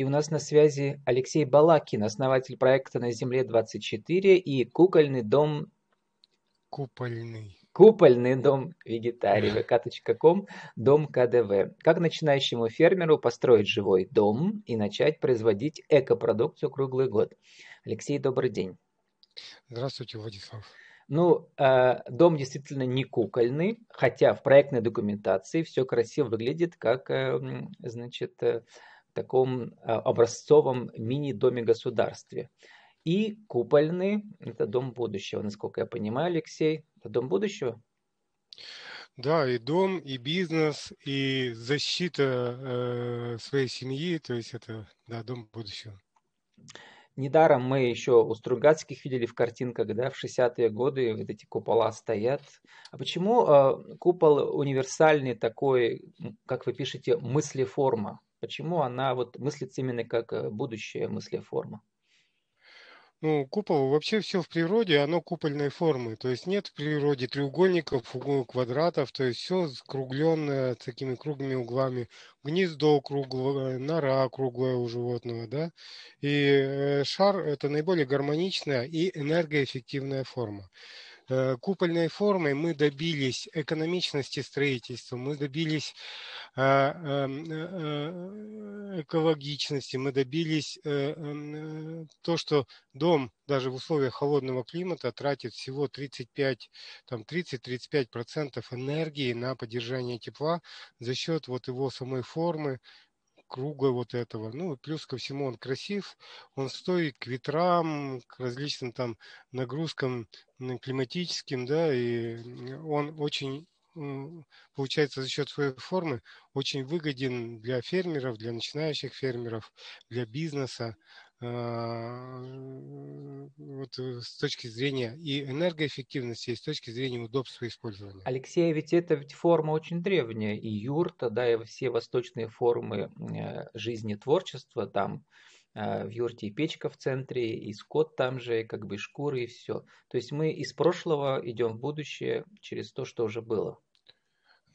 И у нас на связи Алексей Балакин, основатель проекта «На земле 24» и кукольный дом... Купольный. Купольный дом вегетарий, vk.com, дом КДВ. Как начинающему фермеру построить живой дом и начать производить экопродукцию круглый год? Алексей, добрый день. Здравствуйте, Владислав. Ну, э, дом действительно не кукольный, хотя в проектной документации все красиво выглядит, как, э, значит, э, таком образцовом мини-доме государстве. И купольный – это дом будущего, насколько я понимаю, Алексей. Это дом будущего? Да, и дом, и бизнес, и защита э, своей семьи, то есть это да, дом будущего. Недаром мы еще у Стругацких видели в картинках, да, в 60-е годы вот эти купола стоят. А почему э, купол универсальный такой, как вы пишете, мыслеформа? Почему она вот мыслится именно как э, будущая мыслеформа? Ну, купол, вообще все в природе, оно купольной формы. То есть нет в природе треугольников, квадратов, то есть все скругленное, такими круглыми углами. Гнездо круглое, нора круглая у животного, да. И э, шар – это наиболее гармоничная и энергоэффективная форма. Э, купольной формой мы добились экономичности строительства, мы добились э, эм, э, экологичности, мы добились эм, то, что дом даже в условиях холодного климата тратит всего 35, там 30-35% энергии на поддержание тепла за счет вот его самой формы, круга вот этого. Ну, плюс ко всему он красив, он стоит к ветрам, к различным там нагрузкам климатическим, да, и он очень получается за счет своей формы очень выгоден для фермеров, для начинающих фермеров, для бизнеса. А, вот э, с точки зрения и энергоэффективности, и с точки зрения удобства использования. Алексей, ведь это ведь форма очень древняя, и юрта, да, и все восточные формы э, жизни, творчества, там э, в юрте и печка в центре, и скот там же, и как бы шкуры, и все. То есть мы из прошлого идем в будущее через то, что уже было.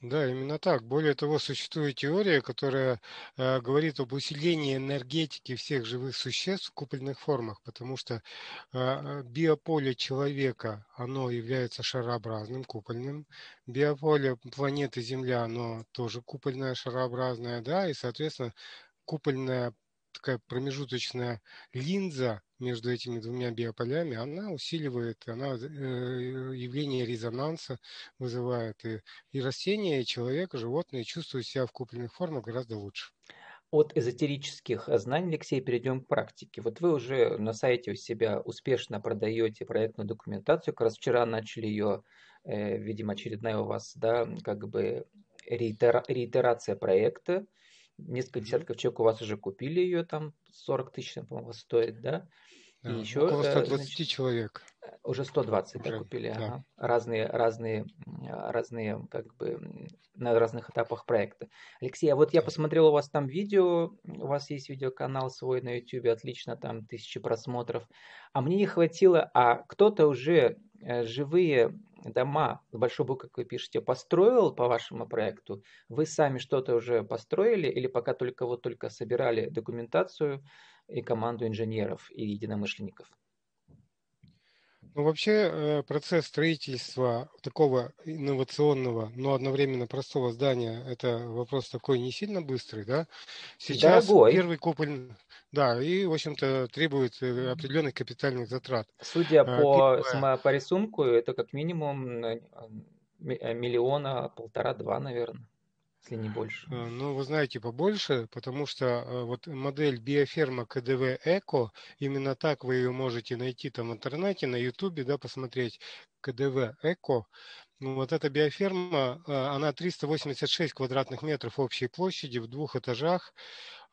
Да, именно так. Более того, существует теория, которая э, говорит об усилении энергетики всех живых существ в купольных формах, потому что э, биополе человека, оно является шарообразным, купольным. Биополе планеты Земля, оно тоже купольное, шарообразное, да, и, соответственно, купольная такая промежуточная линза между этими двумя биополями, она усиливает, она э, явление резонанса вызывает. И, и растения, и человек, и животные чувствуют себя в купленных формах гораздо лучше. От эзотерических знаний, Алексей, перейдем к практике. Вот вы уже на сайте у себя успешно продаете проектную документацию. Как раз вчера начали ее, э, видимо, очередная у вас, да, как бы реитерация проекта несколько десятков человек у вас уже купили ее, там 40 тысяч, по-моему, стоит, да? И да, еще, около 120 э, значит, человек. Уже 120 уже, да, купили. Да. Ага. Разные, разные, разные, как бы, на разных этапах проекта. Алексей, а вот я посмотрел у вас там видео, у вас есть видеоканал свой на YouTube, отлично, там тысячи просмотров. А мне не хватило, а кто-то уже э, живые дома с большой буквы, как вы пишете, построил по вашему проекту? Вы сами что-то уже построили или пока только вот только собирали документацию и команду инженеров и единомышленников? Ну, вообще э, процесс строительства такого инновационного, но одновременно простого здания, это вопрос такой не сильно быстрый, да? Сейчас Дорогой. первый куполь, да, и, в общем-то, требует э, определенных капитальных затрат. Судя а, по, Первое... по рисунку, это как минимум э, миллиона, полтора-два, наверное если не больше? Э, ну, вы знаете, побольше, потому что э, вот модель биоферма КДВ Эко, именно так вы ее можете найти там в интернете, на ютубе, да, посмотреть КДВ Эко. Ну, вот эта биоферма, э, она 386 квадратных метров общей площади в двух этажах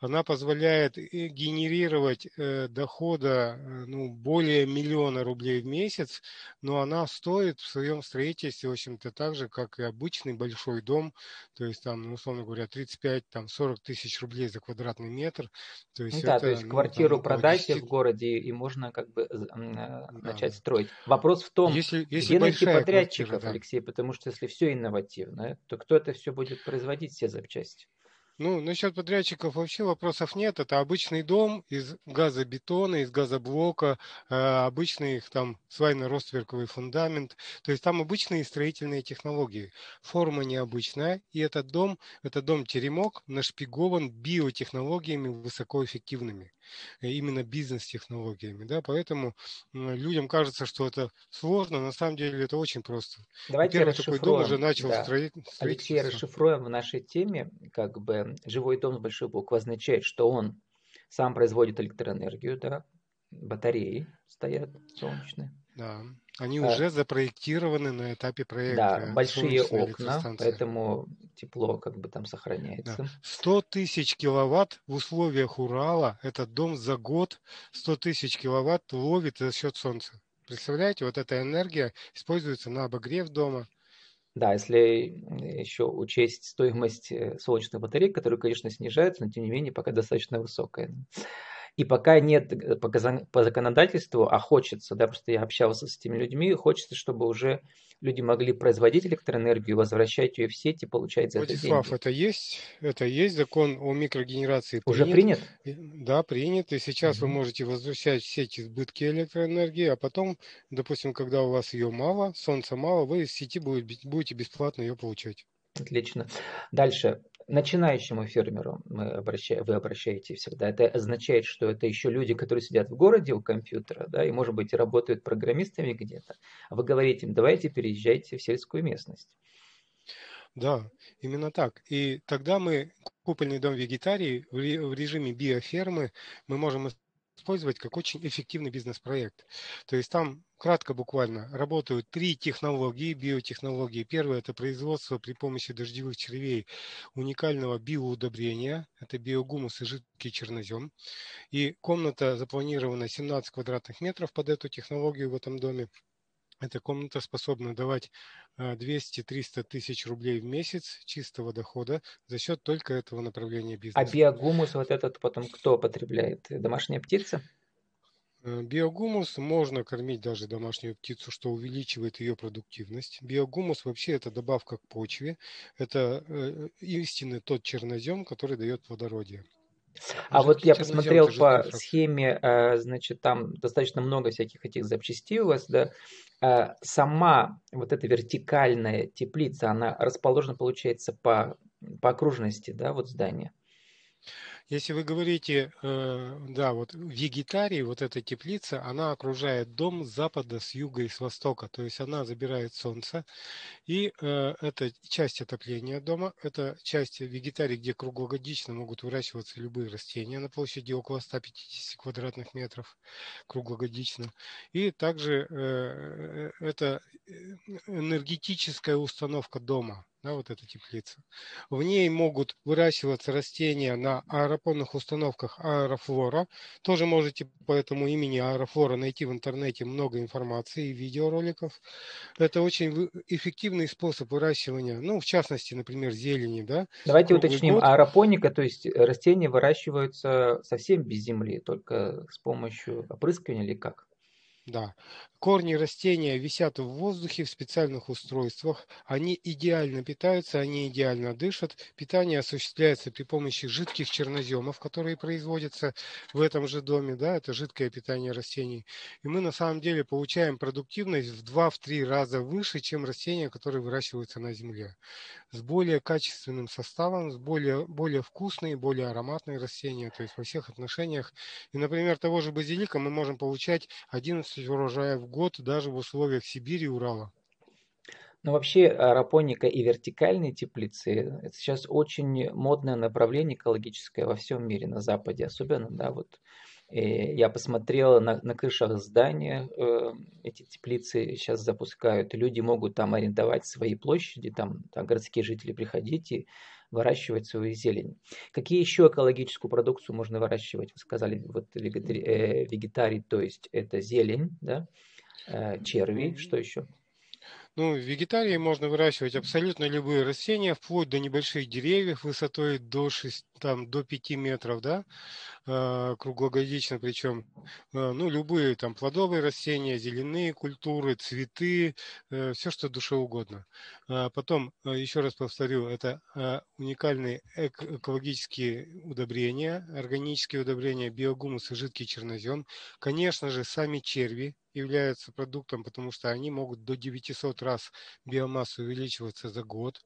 она позволяет э, генерировать э, дохода э, ну, более миллиона рублей в месяц, но она стоит в своем строительстве, в общем-то, так же, как и обычный большой дом, то есть там, ну, условно говоря, 35-40 тысяч рублей за квадратный метр. То есть ну, да, это, то есть ну, квартиру там, продайте 10... в городе и можно как бы да, начать да. строить. Вопрос в том, если, если где найти подрядчиков, квартира, да. Алексей, потому что если все инновативно, то кто это все будет производить, все запчасти? Ну, насчет подрядчиков вообще вопросов нет. Это обычный дом из газобетона, из газоблока, э, обычный там свайно-ростверковый фундамент. То есть там обычные строительные технологии. Форма необычная. И этот дом, это дом-теремок, нашпигован биотехнологиями высокоэффективными. Э, именно бизнес-технологиями. Да? Поэтому людям кажется, что это сложно. На самом деле это очень просто. Давайте Первый такой дом уже начал да. строить. Алексей, расшифруем в нашей теме, как бы живой дом с большой буквы означает, что он сам производит электроэнергию, да, батареи стоят солнечные. Да, они а, уже запроектированы на этапе проекта. Да, большие окна, поэтому тепло как бы там сохраняется. Да. 100 тысяч киловатт в условиях Урала, этот дом за год 100 тысяч киловатт ловит за счет солнца. Представляете, вот эта энергия используется на обогрев дома, да, если еще учесть стоимость э, солнечных батарей, которые, конечно, снижаются, но тем не менее пока достаточно высокая. И пока нет э, по законодательству, а хочется, да, просто я общался с этими людьми, хочется, чтобы уже люди могли производить электроэнергию, возвращать ее в сеть и получать за Владислав, это деньги. это есть, это есть закон о микрогенерации. Уже принят? Да, принят. И сейчас угу. вы можете возвращать в сеть избытки электроэнергии, а потом, допустим, когда у вас ее мало, солнца мало, вы из сети будете бесплатно ее получать. Отлично. Дальше начинающему фермеру мы обращаем, вы обращаете всегда. Это означает, что это еще люди, которые сидят в городе у компьютера, да, и, может быть, работают программистами где-то. А вы говорите им, давайте переезжайте в сельскую местность. Да, именно так. И тогда мы купольный дом вегетарии в режиме биофермы мы можем использовать как очень эффективный бизнес-проект. То есть там кратко буквально работают три технологии, биотехнологии. Первое – это производство при помощи дождевых червей уникального биоудобрения. Это биогумус и жидкий чернозем. И комната запланирована 17 квадратных метров под эту технологию в этом доме. Эта комната способна давать 200-300 а, тысяч рублей в месяц чистого дохода за счет только этого направления а бизнеса. А биогумус вот этот потом кто потребляет? Домашняя птица? Э, биогумус можно кормить даже домашнюю птицу, что увеличивает ее продуктивность. Биогумус вообще это добавка к почве. Это э, истинный тот чернозем, который дает плодородие. А вот я посмотрел по схеме, э, значит, там достаточно много всяких этих запчастей у вас, да. Э, сама вот эта вертикальная теплица, она расположена, получается, по, по окружности, да, вот здания. Если вы говорите, э, да, вот в Егитарии вот эта теплица, она окружает дом с запада, с юга и с востока, то есть она забирает солнце, и э, это часть отопления дома, это часть вегетарии, где круглогодично могут выращиваться любые растения на площади около 150 квадратных метров круглогодично, и также э, это энергетическая установка дома, да, вот эта теплица. В ней могут выращиваться растения на аэропонных установках аэрофлора. Тоже можете по этому имени аэрофлора найти в интернете много информации и видеороликов. Это очень эффективный способ выращивания, ну, в частности, например, зелени, да. Давайте уточним, год. аэропоника, то есть растения выращиваются совсем без земли, только с помощью опрыскивания или как? Да. Корни растения висят в воздухе в специальных устройствах. Они идеально питаются, они идеально дышат. Питание осуществляется при помощи жидких черноземов, которые производятся в этом же доме. Да, это жидкое питание растений. И мы на самом деле получаем продуктивность в 2-3 раза выше, чем растения, которые выращиваются на земле. С более качественным составом, с более, более вкусные, более ароматные растения. То есть во всех отношениях. И, например, того же базилика мы можем получать 11 урожаев в год даже в условиях Сибири и Урала. Но вообще аэропоника и вертикальные теплицы – это сейчас очень модное направление экологическое во всем мире, на Западе особенно, да, вот. И я посмотрел на, на крышах здания, э, эти теплицы сейчас запускают, люди могут там арендовать свои площади, там, там городские жители приходить и выращивать свою зелень. Какие еще экологическую продукцию можно выращивать? Вы сказали, вот вегетари, э, вегетарий, то есть это зелень, да? Э, черви, что еще? Ну, в вегетарии можно выращивать абсолютно любые растения, вплоть до небольших деревьев высотой до 6, там до 5 метров, да, э, круглогодично причем, э, ну, любые там плодовые растения, зеленые культуры, цветы, э, все, что душе угодно. А потом, еще раз повторю, это уникальные экологические удобрения, органические удобрения, биогумус и жидкий чернозем. Конечно же, сами черви, являются продуктом, потому что они могут до 900 раз биомассу увеличиваться за год.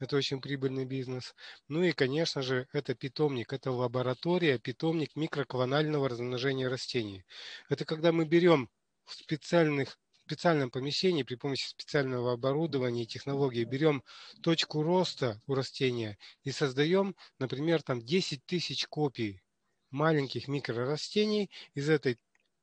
Это очень прибыльный бизнес. Ну и, конечно же, это питомник, это лаборатория, питомник микроклонального размножения растений. Это когда мы берем в специальных специальном помещении при помощи специального оборудования и технологий берем точку роста у растения и создаем, например, там 10 тысяч копий маленьких микрорастений из этой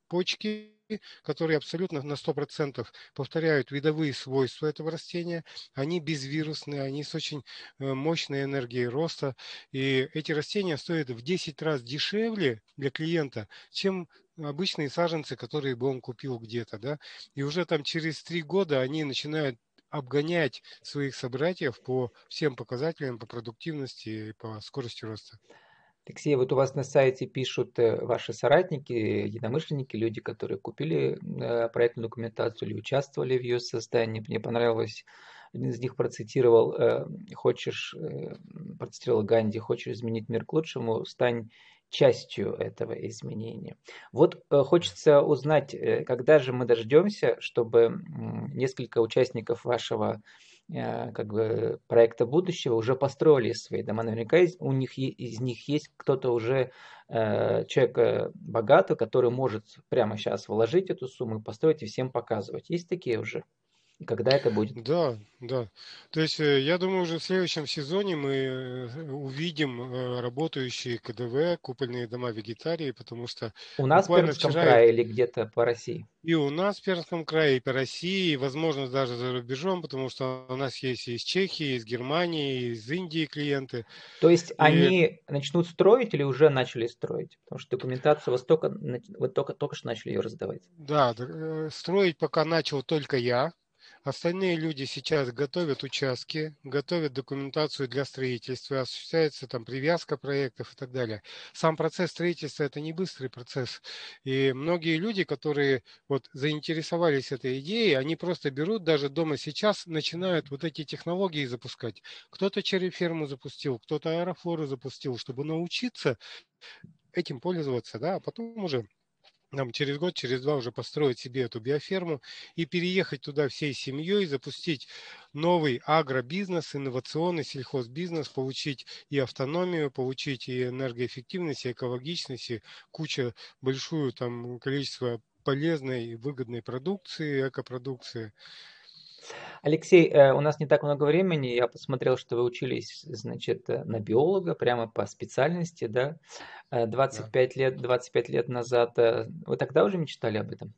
почки которые абсолютно на 100% повторяют видовые свойства этого растения. Они безвирусные, они с очень э, мощной энергией роста. И эти растения стоят в 10 раз дешевле для клиента, чем обычные саженцы, которые бы он купил где-то. Да? И уже там через три года они начинают обгонять своих собратьев по всем показателям, по продуктивности и по скорости роста. Алексей, вот у вас на сайте пишут э, ваши соратники, единомышленники, люди, которые купили э, проектную документацию или участвовали в ее создании. Мне понравилось, один из них процитировал, э, хочешь, процитировал Ганди, хочешь изменить мир к лучшему, стань частью этого изменения. Вот хочется узнать, когда же мы дождемся, чтобы несколько участников вашего как бы проекта будущего уже построили свои дома. Наверняка из, у них из них есть кто-то уже э, человек э, богатый, который может прямо сейчас вложить эту сумму построить и всем показывать. Есть такие уже? И когда это будет? Да, да. То есть э, я думаю, уже в следующем сезоне мы э, увидим э, работающие КДВ, купольные дома вегетарии, потому что у нас в Пермском вчера... крае или где-то по России? И у нас в Пермском крае, и по России, и, возможно, даже за рубежом, потому что у нас есть и из Чехии, и из Германии, и из Индии клиенты. То есть и... они начнут строить или уже начали строить? Потому что документацию вы только, вы только, только что начали ее раздавать. Да, строить пока начал только я, Остальные люди сейчас готовят участки, готовят документацию для строительства, осуществляется там привязка проектов и так далее. Сам процесс строительства это не быстрый процесс. И многие люди, которые вот заинтересовались этой идеей, они просто берут даже дома сейчас, начинают вот эти технологии запускать. Кто-то черри-ферму запустил, кто-то аэрофоры запустил, чтобы научиться этим пользоваться, да, а потом уже нам через год, через два уже построить себе эту биоферму и переехать туда всей семьей, запустить новый агробизнес, инновационный сельхозбизнес, получить и автономию, получить и энергоэффективность, и экологичность, и куча, большую там количество полезной и выгодной продукции, экопродукции. Алексей, э, у нас не так много времени. Я посмотрел, что вы учились, значит, э, на биолога, прямо по специальности, да? 25 да. лет, 25 лет назад. Э, вы тогда уже мечтали об этом?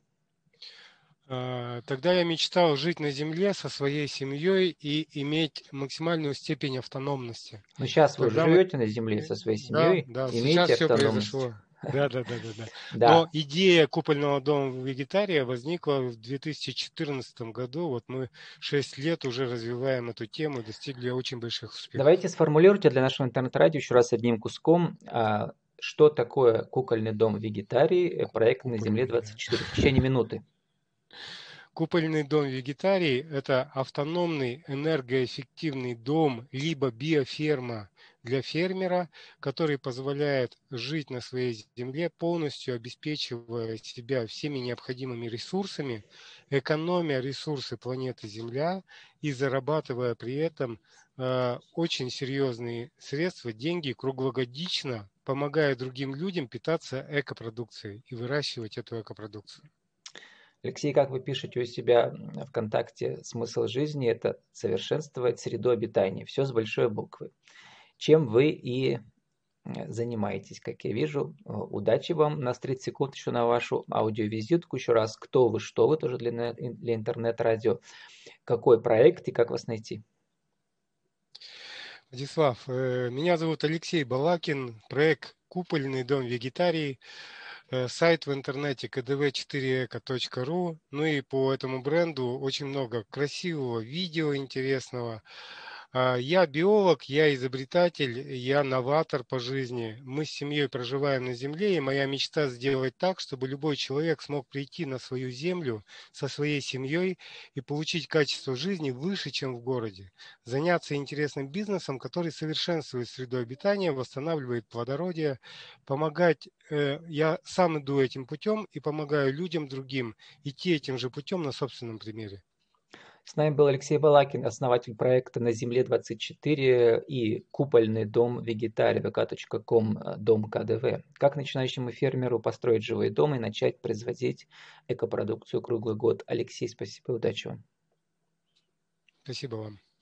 Тогда я мечтал жить на Земле со своей семьей и иметь максимальную степень автономности. Но сейчас вы живете мы... на Земле со своей семьей, да, да, имеете сейчас автономность. Все произошло. Да, да, да, да, да. Но идея купольного дома вегетария возникла в 2014 году. Вот мы 6 лет уже развиваем эту тему достигли очень больших успехов. Давайте сформулируйте для нашего интернет-радио еще раз одним куском, а, что такое кукольный дом вегетарии, э, проект Купольный, на Земле 24 в течение минуты. Купольный дом вегетарий – это автономный энергоэффективный дом, либо биоферма для фермера, который позволяет жить на своей земле, полностью обеспечивая себя всеми необходимыми ресурсами, экономя ресурсы планеты Земля и зарабатывая при этом э, очень серьезные средства, деньги круглогодично, помогая другим людям питаться экопродукцией и выращивать эту экопродукцию. Алексей, как вы пишете у себя ВКонтакте, смысл жизни – это совершенствовать среду обитания. Все с большой буквы чем вы и э, занимаетесь, как я вижу. Э, удачи вам. У нас 30 секунд еще на вашу аудиовизитку. Еще раз, кто вы, что вы, тоже для, для интернет-радио. Какой проект и как вас найти? Владислав, э, меня зовут Алексей Балакин, проект «Купольный дом вегетарии», сайт в интернете kdv4eka.ru, ну и по этому бренду очень много красивого видео интересного, я биолог, я изобретатель, я новатор по жизни. Мы с семьей проживаем на Земле, и моя мечта сделать так, чтобы любой человек смог прийти на свою Землю со своей семьей и получить качество жизни выше, чем в городе. Заняться интересным бизнесом, который совершенствует среду обитания, восстанавливает плодородие, помогать. Э, я сам иду этим путем и помогаю людям другим идти этим же путем на собственном примере. С нами был Алексей Балакин, основатель проекта «На земле 24» и купольный дом Вегетари, vk.com, дом КДВ. Как начинающему фермеру построить живой дом и начать производить экопродукцию круглый год. Алексей, спасибо, удачи вам. Спасибо вам.